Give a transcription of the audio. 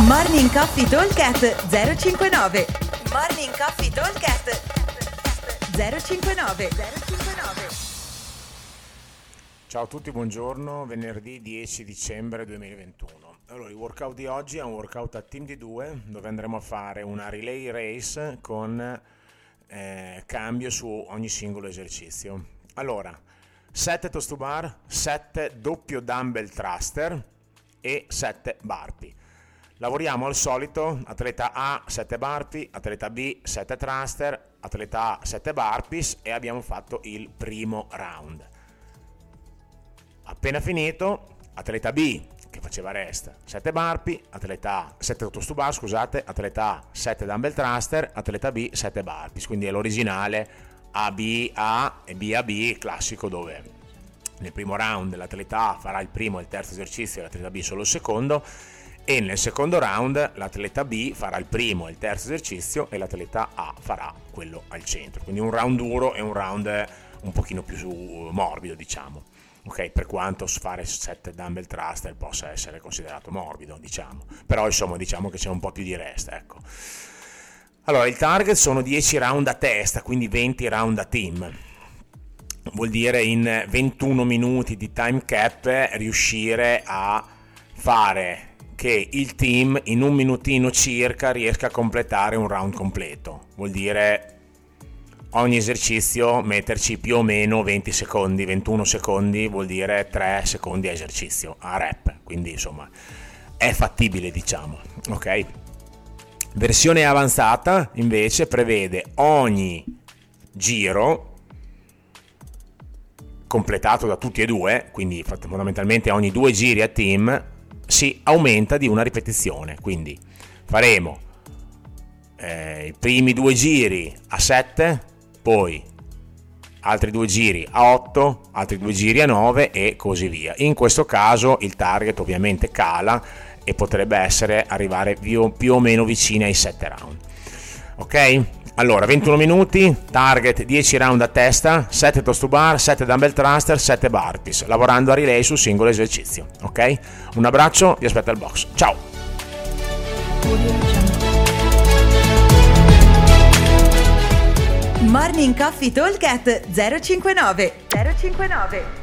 Morning Coffee Talkcast 059 Morning Coffee Talkcast 059 059 Ciao a tutti, buongiorno, venerdì 10 dicembre 2021. Allora, il workout di oggi è un workout a team di due dove andremo a fare una relay race con eh, cambio su ogni singolo esercizio. Allora, 7 toast to bar, 7 doppio dumbbell thruster e 7 burpee. Lavoriamo al solito, atleta A 7 burpee, atleta B 7 thruster, atleta A 7 burpees e abbiamo fatto il primo round. Appena finito, atleta B che faceva rest 7 burpee, atleta A 7 toast bar, scusate, atleta A 7 dumbbell thruster, atleta B 7 burpees, quindi è l'originale AB A e B A B classico dove nel primo round l'atleta A farà il primo e il terzo esercizio e l'atleta B solo il secondo e nel secondo round l'atleta B farà il primo e il terzo esercizio e l'atleta A farà quello al centro. Quindi un round duro e un round un pochino più morbido, diciamo. Ok, per quanto fare 7 dumbbell thruster possa essere considerato morbido, diciamo. Però insomma, diciamo che c'è un po' più di rest, ecco. Allora, il target sono 10 round a testa, quindi 20 round a team. Vuol dire in 21 minuti di time cap riuscire a fare che il team in un minutino circa riesca a completare un round completo. Vuol dire ogni esercizio metterci più o meno 20 secondi, 21 secondi vuol dire 3 secondi a esercizio, a rep, quindi insomma è fattibile diciamo, ok? Versione avanzata invece prevede ogni giro completato da tutti e due, quindi fondamentalmente ogni due giri a team si aumenta di una ripetizione. Quindi faremo eh, i primi due giri a 7, poi altri due giri a 8, altri due giri a 9 e così via. In questo caso il target ovviamente cala e potrebbe essere arrivare più, più o meno vicini ai 7 round. Ok? Allora, 21 minuti, target 10 round a testa, 7 toast to bar, 7 dumbbell thruster, 7 burpees, lavorando a relay sul singolo esercizio, ok? Un abbraccio, vi aspetto al box. Ciao! Morning Coffee Talk 059 059